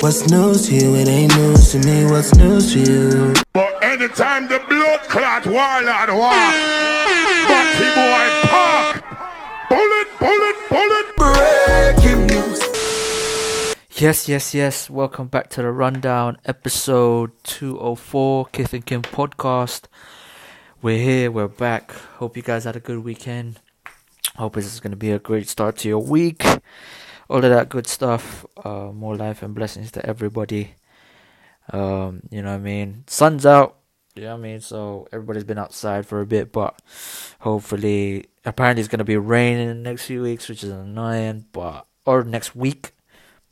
What's news to you? It ain't news to me. What's news to you? But anytime the blood clot warlord walk, Batty boy park, bullet, bullet, bullet. Breaking news. Yes, yes, yes. Welcome back to the rundown, episode 204, Kith and Kim podcast. We're here, we're back. Hope you guys had a good weekend. Hope this is going to be a great start to your week. All of that good stuff. Uh, more life and blessings to everybody. Um, you know what I mean? Sun's out. You know I mean? So everybody's been outside for a bit, but hopefully, apparently, it's to be raining in the next few weeks, which is annoying, but, or next week.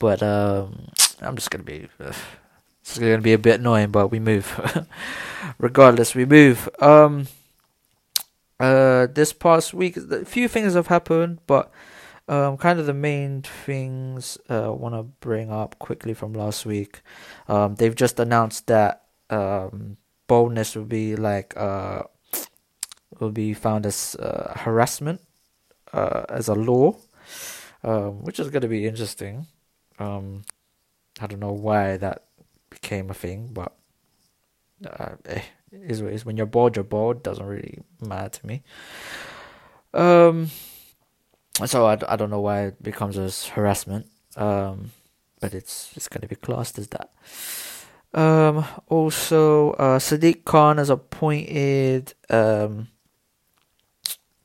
But um, I'm just gonna be. Uh, it's gonna be a bit annoying, but we move. Regardless, we move. Um. Uh, this past week, a few things have happened, but um, kind of the main things uh, I want to bring up quickly from last week. Um, they've just announced that um, boldness will be like uh, will be found as uh, harassment uh, as a law, um, which is going to be interesting. Um, I don't know why that became a thing, but uh, eh, is. When you're bored, you're bored. Doesn't really matter to me. Um, so I, I don't know why it becomes as harassment. Um, but it's it's going to be classed as that. Um, also, uh, Sadiq Khan has appointed um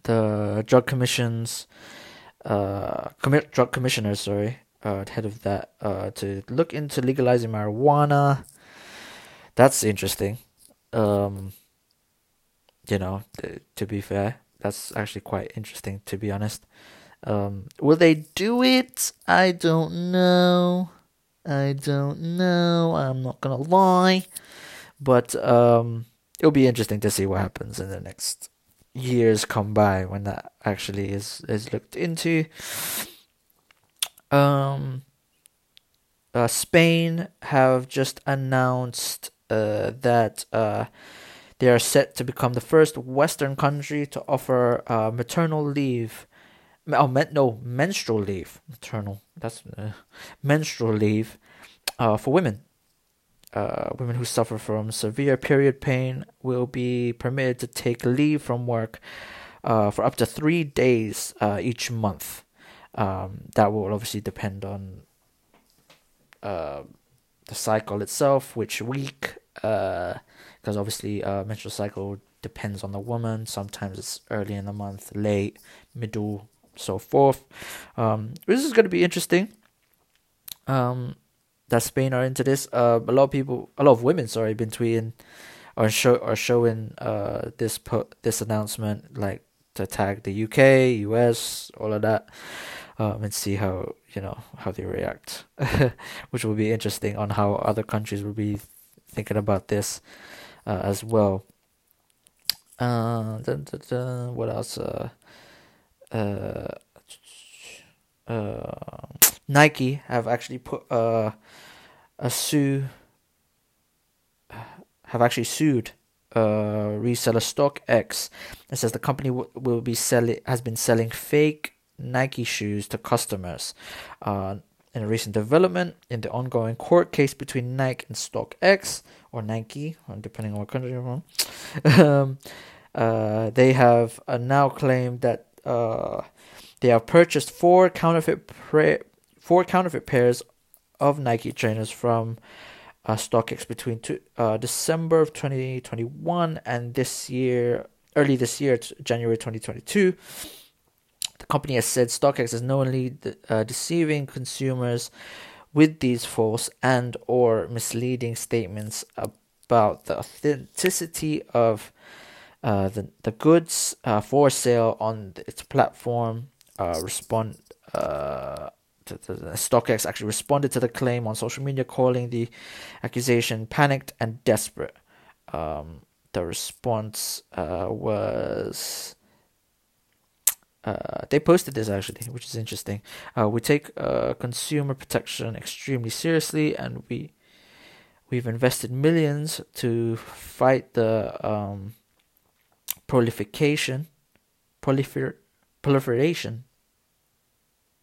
the drug commissions uh commi- drug commissioners sorry uh, head of that uh, to look into legalizing marijuana. That's interesting. Um, you know, th- to be fair, that's actually quite interesting. To be honest, um, will they do it? I don't know. I don't know. I'm not gonna lie, but um, it'll be interesting to see what happens in the next years come by when that actually is is looked into. Um, uh, Spain have just announced uh, that uh, they are set to become the first Western country to offer uh, maternal leave. Oh, men- no, menstrual leave. Maternal. That's uh, menstrual leave uh, for women. Uh, women who suffer from severe period pain will be permitted to take leave from work uh, for up to three days uh, each month. Um, that will obviously depend on uh, the cycle itself, which week, because obviously uh, menstrual cycle depends on the woman. Sometimes it's early in the month, late, middle, so forth. Um, this is going to be interesting. Um, that Spain are into this. Uh, a lot of people, a lot of women, sorry, been tweeting or show or showing uh this po- this announcement like to tag the UK, US, all of that um, and see how you know how they react, which will be interesting on how other countries will be thinking about this uh, as well. Uh, dun, dun, dun, what else? Uh, uh, uh, Nike have actually put uh, a sue. Have actually sued uh, reseller StockX. It says the company w- will be selling has been selling fake Nike shoes to customers. Uh, in a recent development in the ongoing court case between Nike and StockX, or Nike, depending on what country you're from, um, uh, they have uh, now claimed that uh, they have purchased four counterfeit pra- four counterfeit pairs of Nike trainers from uh, StockX between two, uh, December of 2021 and this year, early this year, January 2022. The company has said StockX is knowingly uh, deceiving consumers with these false and or misleading statements about the authenticity of uh, the the goods uh, for sale on its platform. Uh, respond. Uh, to, to, StockX actually responded to the claim on social media, calling the accusation panicked and desperate. Um, the response uh, was uh, they posted this actually, which is interesting. Uh, we take uh, consumer protection extremely seriously, and we we've invested millions to fight the um, proliferation, prolifer proliferation.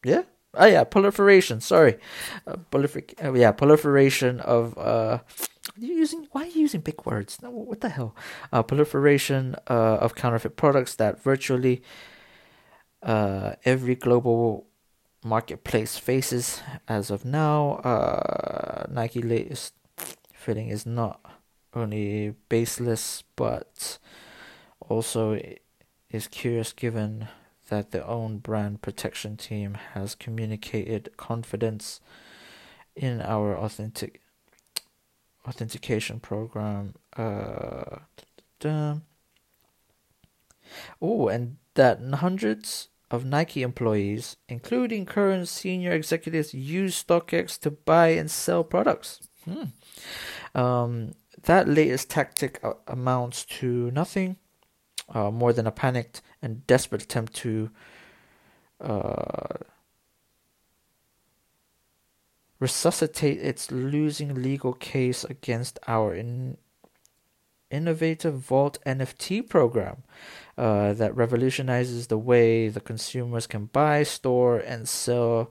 Yeah, Oh yeah, proliferation. Sorry, uh, uh, yeah, proliferation of uh, you using why are you using big words? No, what the hell? Uh, proliferation uh, of counterfeit products that virtually uh, every global marketplace faces as of now. Uh, Nike latest fitting is not only baseless but also is curious given that their own brand protection team has communicated confidence in our authentic authentication program. Uh, oh, and that hundreds of Nike employees, including current senior executives, use StockX to buy and sell products. Hmm. Um, that latest tactic amounts to nothing uh, more than a panicked and desperate attempt to uh, resuscitate its losing legal case against our in- innovative Vault NFT program uh, that revolutionizes the way the consumers can buy, store, and sell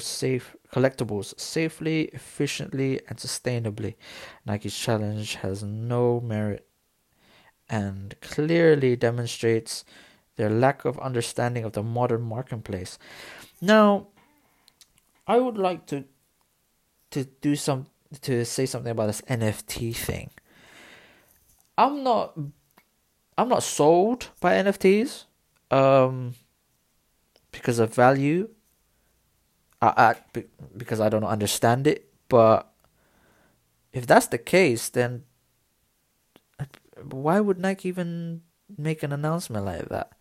safe collectibles safely, efficiently, and sustainably. Nike's challenge has no merit and clearly demonstrates their lack of understanding of the modern marketplace. Now, I would like to to do some to say something about this NFT thing. I'm not I'm not sold by NFTs um because of value I, I because I don't understand it but if that's the case then why would Nike even make an announcement like that?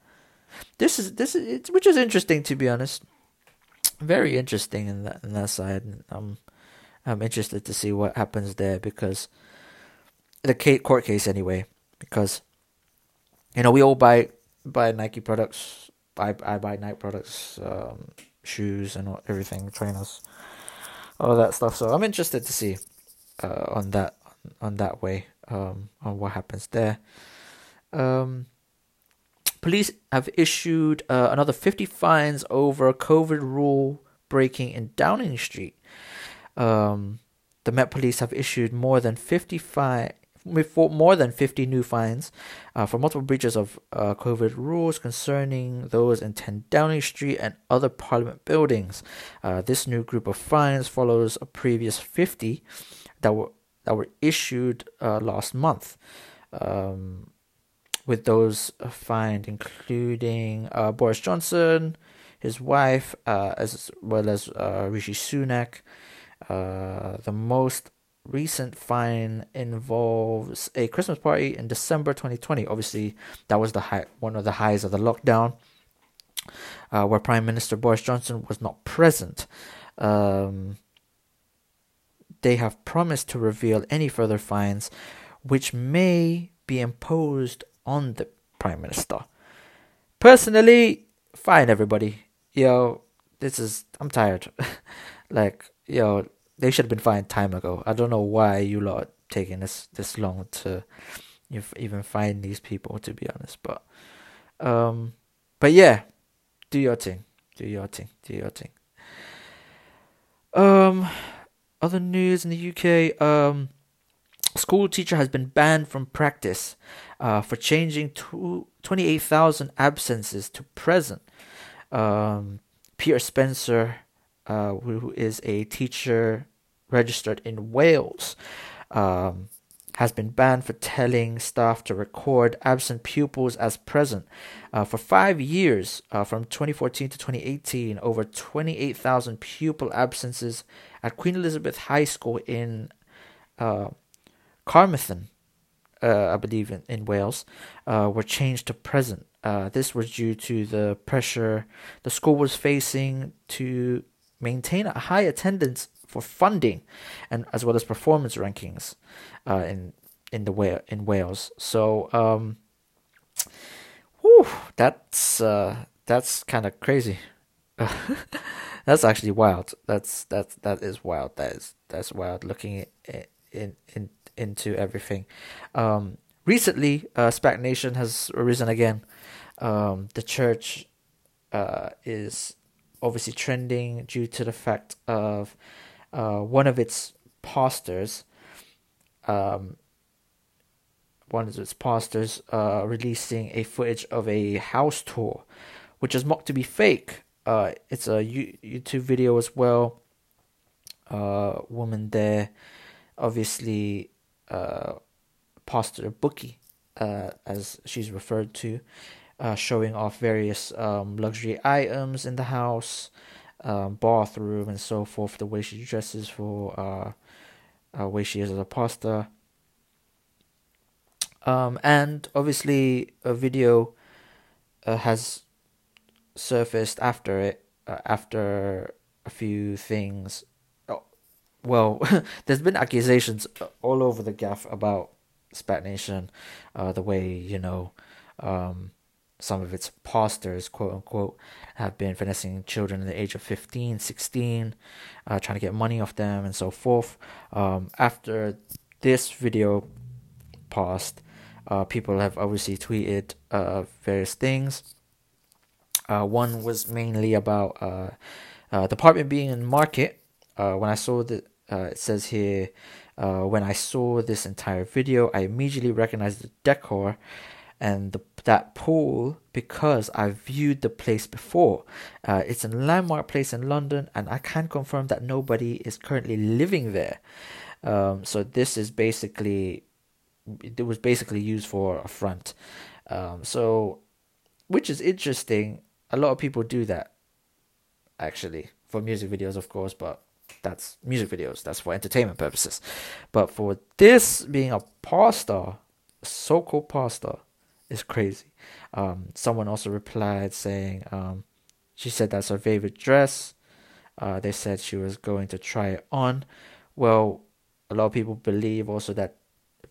This is this is which is interesting to be honest. Very interesting in that in that side I'm I'm interested to see what happens there because the court case anyway because you know we all buy buy Nike products I I buy Nike products um, shoes and everything trainers all that stuff. So I'm interested to see uh, on that on that way um, on what happens there um, police have issued uh, another 50 fines over COVID rule breaking in Downing Street um, the Met Police have issued more than 55 more than 50 new fines uh, for multiple breaches of uh, COVID rules concerning those in 10 Downing Street and other Parliament buildings. Uh, this new group of fines follows a previous 50 that were that were issued uh, last month. Um, with those fined, including uh, Boris Johnson, his wife, uh, as well as Rishi Sunak. the most recent fine involves a Christmas party in December 2020. Obviously, that was the high, one of the highs of the lockdown, uh, where Prime Minister Boris Johnson was not present. Um, they have promised to reveal any further fines, which may be imposed on the Prime Minister. Personally, fine, everybody. Yo, this is I'm tired. like, yo, they should have been fined time ago. I don't know why you lot taking this this long to even find these people. To be honest, but um, but yeah, do your thing, do your thing, do your thing. Um, other news in the UK. Um, school teacher has been banned from practice uh, for changing two, 28,000 absences to present. Um, Peter Spencer uh, who is a teacher registered in Wales, um, has been banned for telling staff to record absent pupils as present. Uh, for five years, uh, from 2014 to 2018, over 28,000 pupil absences at Queen Elizabeth High School in uh, Carmarthen, uh, I believe, in, in Wales, uh, were changed to present. Uh, this was due to the pressure the school was facing to maintain a high attendance for funding and as well as performance rankings uh, in in the in Wales. So um, whew, that's uh, that's kind of crazy. that's actually wild. That's that's that is wild. That is that's wild. Looking in in, in into everything. Um, recently, uh, SPAC Nation has arisen again. Um, the church uh, is obviously trending due to the fact of uh, one of its pastors, um, one of its pastors, uh, releasing a footage of a house tour, which is mocked to be fake. Uh, it's a YouTube video as well. Uh, woman there, obviously, uh, pastor bookie, uh, as she's referred to, uh, showing off various um, luxury items in the house, um, bathroom, and so forth. The way she dresses for uh, uh way she is as a pastor. Um, and obviously, a video uh, has surfaced after it, uh, after a few things. Oh, well, there's been accusations all over the gaff about SPAC Nation, uh, the way you know, um, some of its pastors, quote unquote, have been finessing children in the age of 15, 16, uh, trying to get money off them and so forth. Um, after this video passed, uh, people have obviously tweeted uh, various things. Uh, one was mainly about uh, uh, the apartment being in market. Uh, when I saw the, it says here, when I saw this entire video, I immediately recognized the decor and the, that pool because I viewed the place before. Uh, it's a landmark place in London, and I can confirm that nobody is currently living there. Um, so this is basically it was basically used for a front. Um, so, which is interesting. A lot of people do that, actually, for music videos, of course, but that's music videos. That's for entertainment purposes. But for this being a pastor, so-called pastor, is crazy. Um, someone also replied saying um, she said that's her favorite dress. Uh, they said she was going to try it on. Well, a lot of people believe also that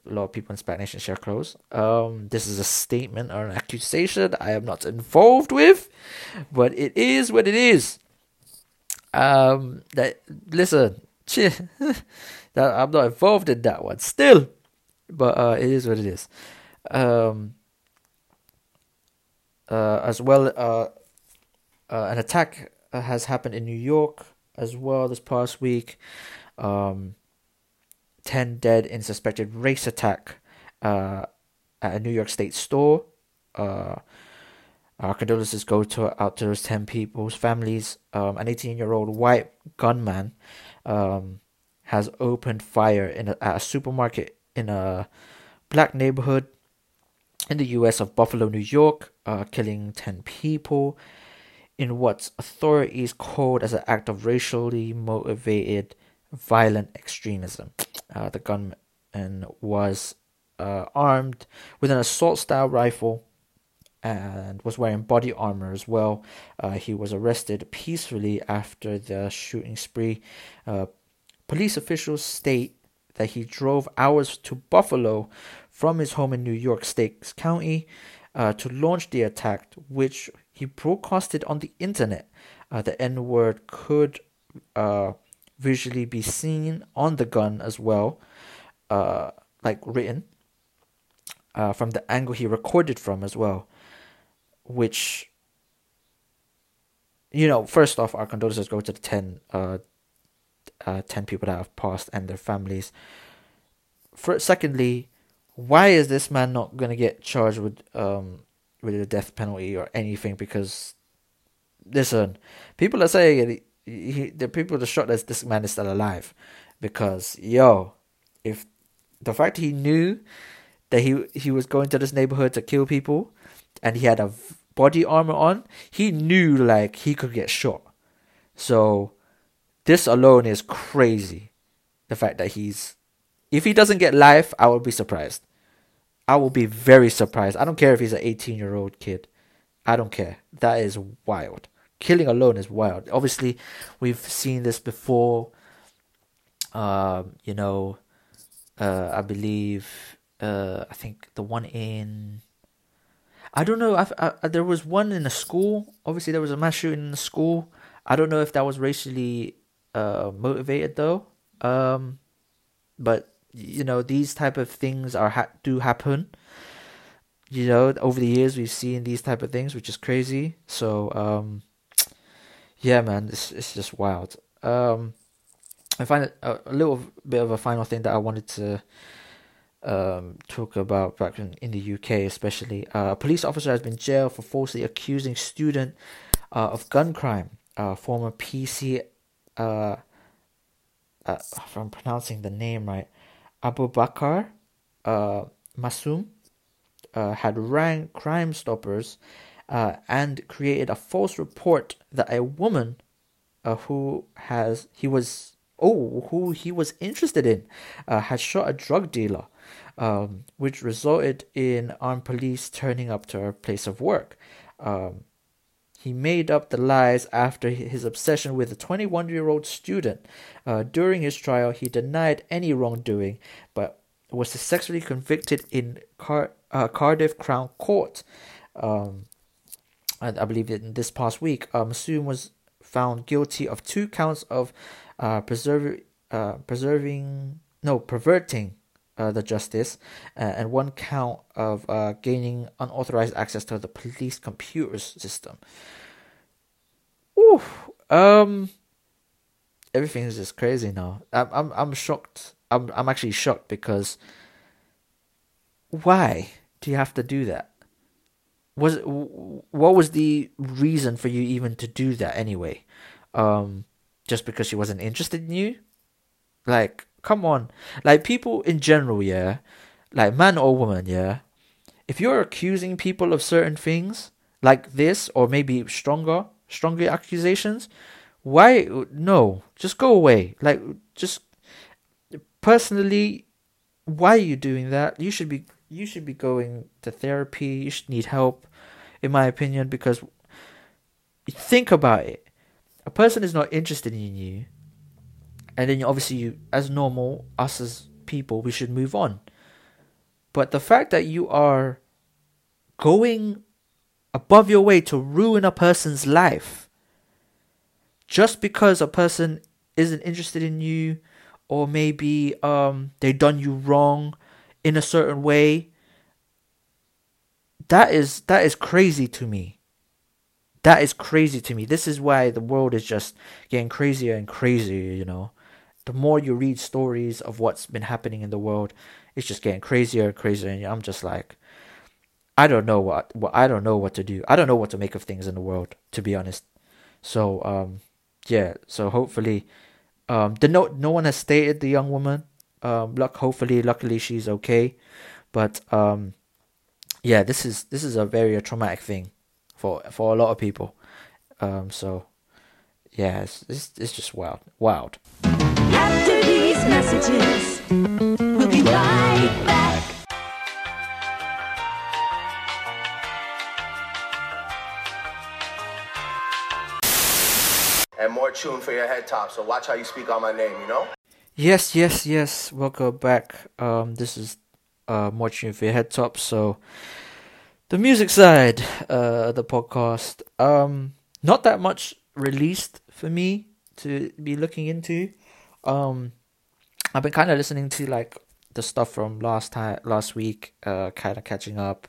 a lot of people in Spanish and share clothes. Um, this is a statement or an accusation I am not involved with, but it is what it is. Um, that listen, that I'm not involved in that one still, but uh, it is what it is. Um, uh, as well, uh, uh, an attack has happened in New York as well this past week. Um, 10 dead in suspected race attack uh, at a New York State store. Uh, our condolences go to out to those 10 people's families. Um, an 18 year old white gunman um, has opened fire in a, at a supermarket in a black neighborhood in the US of Buffalo, New York, uh, killing 10 people in what authorities called as an act of racially motivated violent extremism. Uh, the gunman was uh, armed with an assault style rifle and was wearing body armor as well. Uh, he was arrested peacefully after the shooting spree. Uh, police officials state that he drove hours to Buffalo from his home in New York State County uh, to launch the attack, which he broadcasted on the internet. Uh, the N word could uh, visually be seen on the gun as well, uh, like written uh, from the angle he recorded from as well, which you know, first off, our condolences go to the 10, uh, uh, 10 people that have passed and their families. For, secondly, why is this man not going to get charged with um with the death penalty or anything? Because listen, people are saying he, the people that shot this this man is still alive because yo, if the fact he knew that he he was going to this neighborhood to kill people, and he had a body armor on, he knew like he could get shot. So this alone is crazy. The fact that he's if he doesn't get life, I will be surprised. I will be very surprised. I don't care if he's an 18 year old kid. I don't care. That is wild killing alone is wild. Obviously, we've seen this before. Um, you know, uh, I believe, uh, I think the one in, I don't know. I, I, there was one in a school. Obviously, there was a mass shooting in the school. I don't know if that was racially uh, motivated though. Um, but you know, these type of things are ha- do happen. You know, over the years we've seen these type of things, which is crazy. So, um, yeah, man, it's it's just wild. Um, I find a, a little bit of a final thing that I wanted to um, talk about back in, in the UK, especially. Uh, a police officer has been jailed for falsely accusing student uh, of gun crime. Uh, former PC, uh, uh, if I'm pronouncing the name right, Abu Bakr uh, Masum uh, had rang Crime Stoppers uh, and created a false report that a woman uh, who has he was oh who he was interested in uh, had shot a drug dealer um, which resulted in armed police turning up to her place of work um, he made up the lies after his obsession with a 21 year old student. Uh, during his trial, he denied any wrongdoing, but was successfully convicted in Car- uh, Cardiff Crown Court. Um, I, I, believe in this past week, um, was found guilty of two counts of uh, preserving, uh, preserving, no, perverting uh, the justice, uh, and one count of uh, gaining unauthorized access to the police computer system. Ooh, um, everything is just crazy now. I'm I'm I'm shocked. I'm I'm actually shocked because why do you have to do that? Was what was the reason for you even to do that anyway? Um, just because she wasn't interested in you? Like Come on. Like people in general, yeah. Like man or woman, yeah. If you're accusing people of certain things like this or maybe stronger, stronger accusations, why no, just go away. Like just personally why are you doing that? You should be you should be going to therapy. You should need help in my opinion because think about it. A person is not interested in you and then obviously you as normal us as people we should move on but the fact that you are going above your way to ruin a person's life just because a person isn't interested in you or maybe um they done you wrong in a certain way that is that is crazy to me that is crazy to me this is why the world is just getting crazier and crazier you know the more you read stories of what's been happening in the world, it's just getting crazier and crazier. And I'm just like, I don't know what, what I don't know what to do. I don't know what to make of things in the world, to be honest. So um, yeah. So hopefully, um, the no no one has stated the young woman. Um, luck. Hopefully, luckily she's okay. But um, yeah, this is this is a very traumatic thing for for a lot of people. Um, so yeah, it's, it's, it's just wild, wild. After these messages, we'll be right back. And more tune for your head top, so watch how you speak on my name, you know? Yes, yes, yes. Welcome back. Um, this is uh tune for your head top. So the music side, uh, the podcast. Um, not that much released for me to be looking into. Um, I've been kind of listening to like the stuff from last time, last week. Uh, kind of catching up,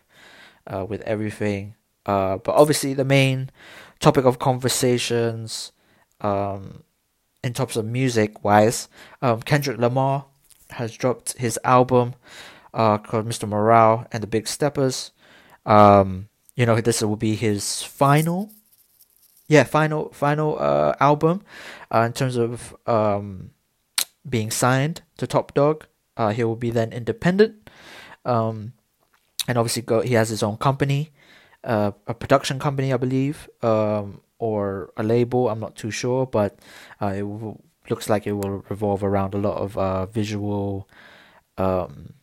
uh, with everything. Uh, but obviously the main topic of conversations, um, in terms of music wise, um, Kendrick Lamar has dropped his album, uh, called Mr. Morale and the Big Steppers. Um, you know, this will be his final yeah final final uh album uh, in terms of um being signed to Top Dawg. Uh, he will be then independent. Um, and obviously go. He has his own company, uh, a production company, I believe, um, or a label. I'm not too sure, but uh, it will, looks like it will revolve around a lot of uh, visual, um,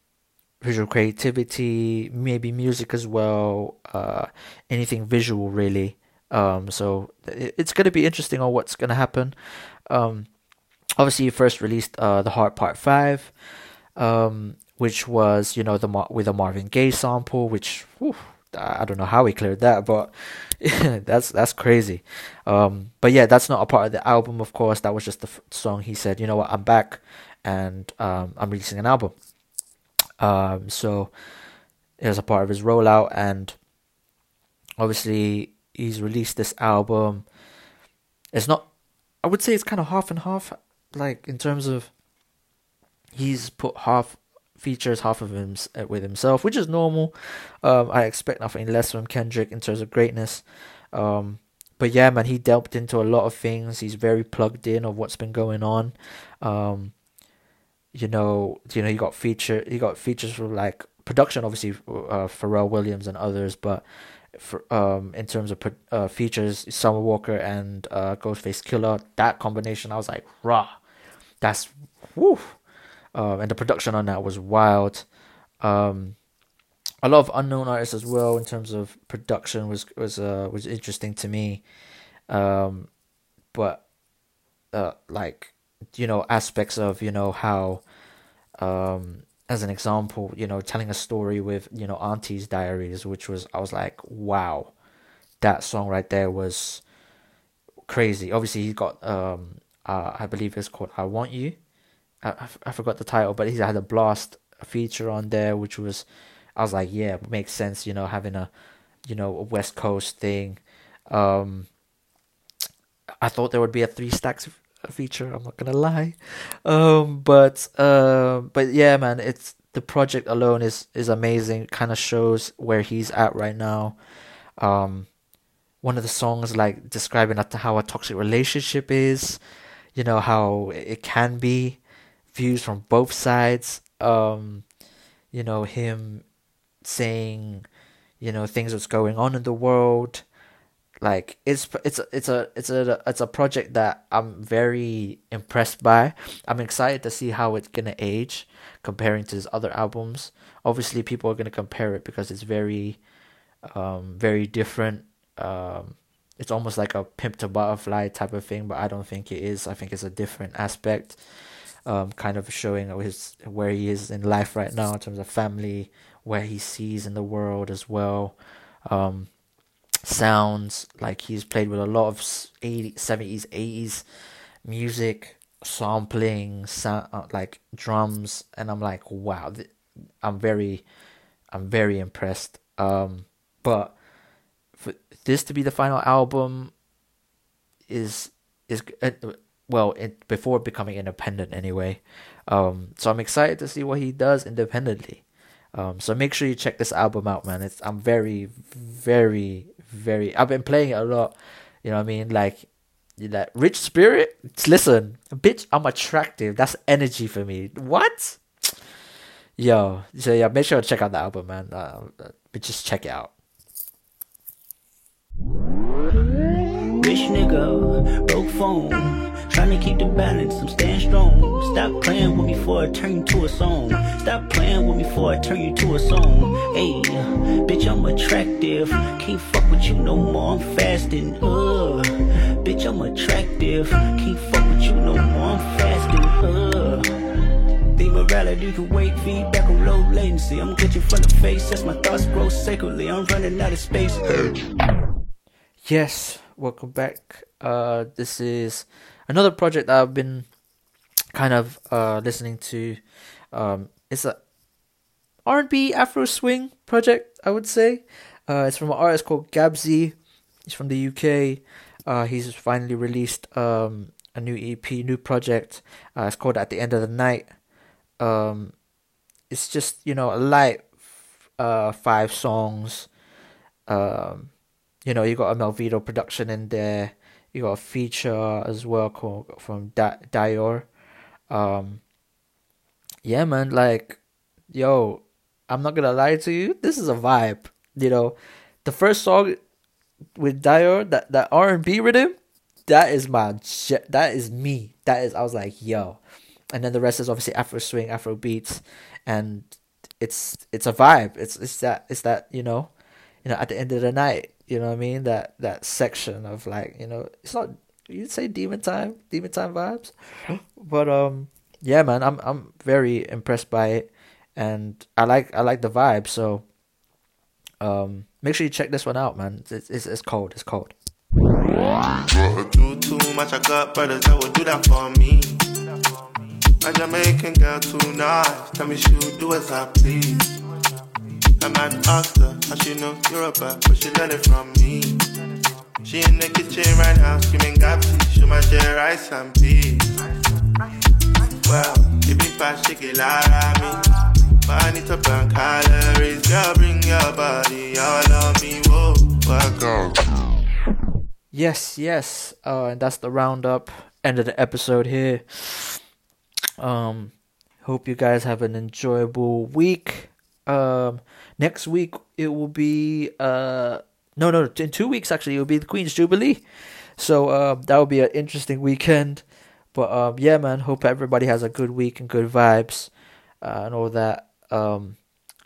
visual creativity, maybe music as well. Uh, anything visual, really. Um, so it's going to be interesting on what's going to happen. Um, obviously, you first released uh, the Heart Part Five, um, which was you know the with a Marvin Gaye sample, which whew, I don't know how he cleared that, but that's that's crazy. Um, but yeah, that's not a part of the album, of course. That was just the f- song. He said, you know what, I'm back, and um, I'm releasing an album. Um, so it was a part of his rollout, and obviously he's released this album it's not. I would say it's kind of half and half, like in terms of he's put half features half of him uh, with himself, which is normal. Um, I expect nothing less from Kendrick in terms of greatness. Um, but yeah, man, he delved into a lot of things. He's very plugged in of what's been going on. Um, you know, you know, he got feature, he got features from like production, obviously, uh, Pharrell Williams and others, but for um in terms of uh, features, Summer Walker and uh, Ghostface Killah, that combination, I was like, rah, that's woo. Um, and the production on that was wild. Um, a lot of unknown artists as well in terms of production was was uh was interesting to me. Um, but uh, like you know aspects of you know how um as an example, you know, telling a story with, you know, Auntie's Diaries, which was, I was like, wow, that song right there was crazy. Obviously, he got, um, uh, I believe it's called I Want You. I, I, forgot the title, but he had a Blxst feature on there, which was, I was like, yeah, makes sense, you know, having a, you know, a West Coast thing. Um, I thought there would be a three stacks feature. I'm not gonna lie, um, but uh, but yeah, man, it's the project alone is is amazing. Kind of shows where he's at right now. Um, one of the songs like describing how a toxic relationship is, you know how it can be views from both sides. Um, you know him saying, you know things that's going on in the world like it's it's it's a it's a it's a project that I'm very impressed by. I'm excited to see how it's gonna age comparing to his other albums. Obviously, people are gonna compare it because it's very, um, very different. Um, it's almost like a pimp to butterfly type of thing, but I don't think it is. I think it's a different aspect, um, kind of showing his where he is in life right now in terms of family, where he sees in the world as well. Um, sounds like he's played with a lot of 80s 70s 80s music sampling sound, uh, like drums and i'm like wow th- i'm very i'm very impressed um but for this to be the final album is is uh, well it, before becoming independent anyway um so i'm excited to see what he does independently um so make sure you check this album out man it's i'm very very very. I've been playing it a lot. You know what I mean? Like, like rich spirit. Listen, bitch, I'm attractive. That's energy for me. What? Yo, so yeah, make sure to check out the album, man. Uh, but just check it out. Rich nigga, broke phone. Trying to keep the balance, I'm staying strong. Stop playing with me before I turn you to a song. Stop playing with me before I turn you to a song. Hey, bitch, I'm attractive. Can't fuck with you no more, I'm fasting. Uh, bitch, I'm attractive. Can't fuck with you no more, I'm fasting. Uh. The morality can wait, feedback on low latency. I'm glitching from the face as my thoughts grow sacredly. I'm running out of space. Yes, welcome back. Uh, this is another project that I've been kind of uh, listening to. Um, it's a R&B Afro swing project, I would say. Uh, it's from an artist called Gabzy. He's from the UK. Uh, he's finally released um, a new EP, new project. Uh, it's called At the End of the Night. Um, it's just you know a light uh, five songs. Um, you know you got a Melvito production in there you got a feature as well called from da- Dior. Um, yeah, man, like, yo, I'm not gonna lie to you, this is a vibe. You know, the first song with Dior, that that R and B rhythm, that is my that is me. That is I was like, yo, and then the rest is obviously Afro swing, Afro beats, and it's it's a vibe. It's it's that it's that you know, you know, at the end of the night, you know what I mean? That that section of like, you know, it's not you'd say demon time, demon time vibes. But um yeah man, I'm I'm very impressed by it and I like I like the vibe, so um make sure you check this one out, man. It's it's, it's cold, it's cold. Do too much, I got brothers that will do that for me. My Jamaican girl too nice, tell me she'll do as I please. A man asked how she know you're a bad, but she learned it from me. She She in the kitchen right now, screaming Gabzy. Show my share rice and peas. Well, you be fast, shake it like me. Burn it up and calories. Girl, bring your body all on me. Whoa. Yes, yes. Uh, and that's the roundup. End of the episode here. Um, hope you guys have an enjoyable week. Um, next week it will be uh no no in two weeks actually it will be the Queen's Jubilee. So um, that will be an interesting weekend. But um, yeah, man. Hope everybody has a good week and good vibes uh, and all that. Um,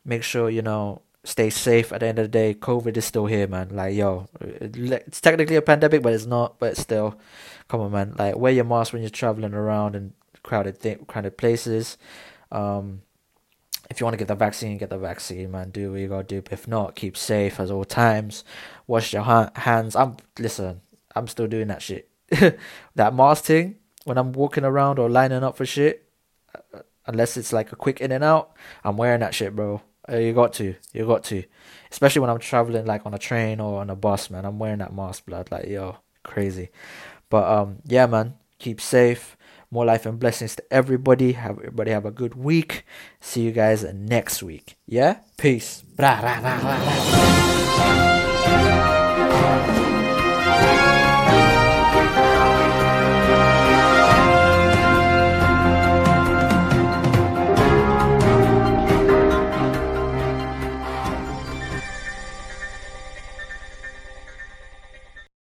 make sure you know stay safe. At the end of the day, COVID is still here, man. Like yo, it's technically a pandemic, but it's not. But still, come on, man. Like wear your mask when you're traveling around in crowded th- crowded places. Um, if you want to get the vaccine, get the vaccine, man. Do what you gotta do. If not, keep safe as all times. Wash your ha- hands. I'm listen. I'm still doing that shit. that mask thing when I'm walking around or lining up for shit. Uh, unless it's like a quick in and out, I'm wearing that shit, bro. Uh, you got to, you got to, especially when I'm traveling like on a train or on a bus, man. I'm wearing that mask, blood. Like yo, crazy. But um, yeah, man. Keep safe. More life and blessings to everybody. Have everybody have a good week. See you guys next week. Yeah, peace.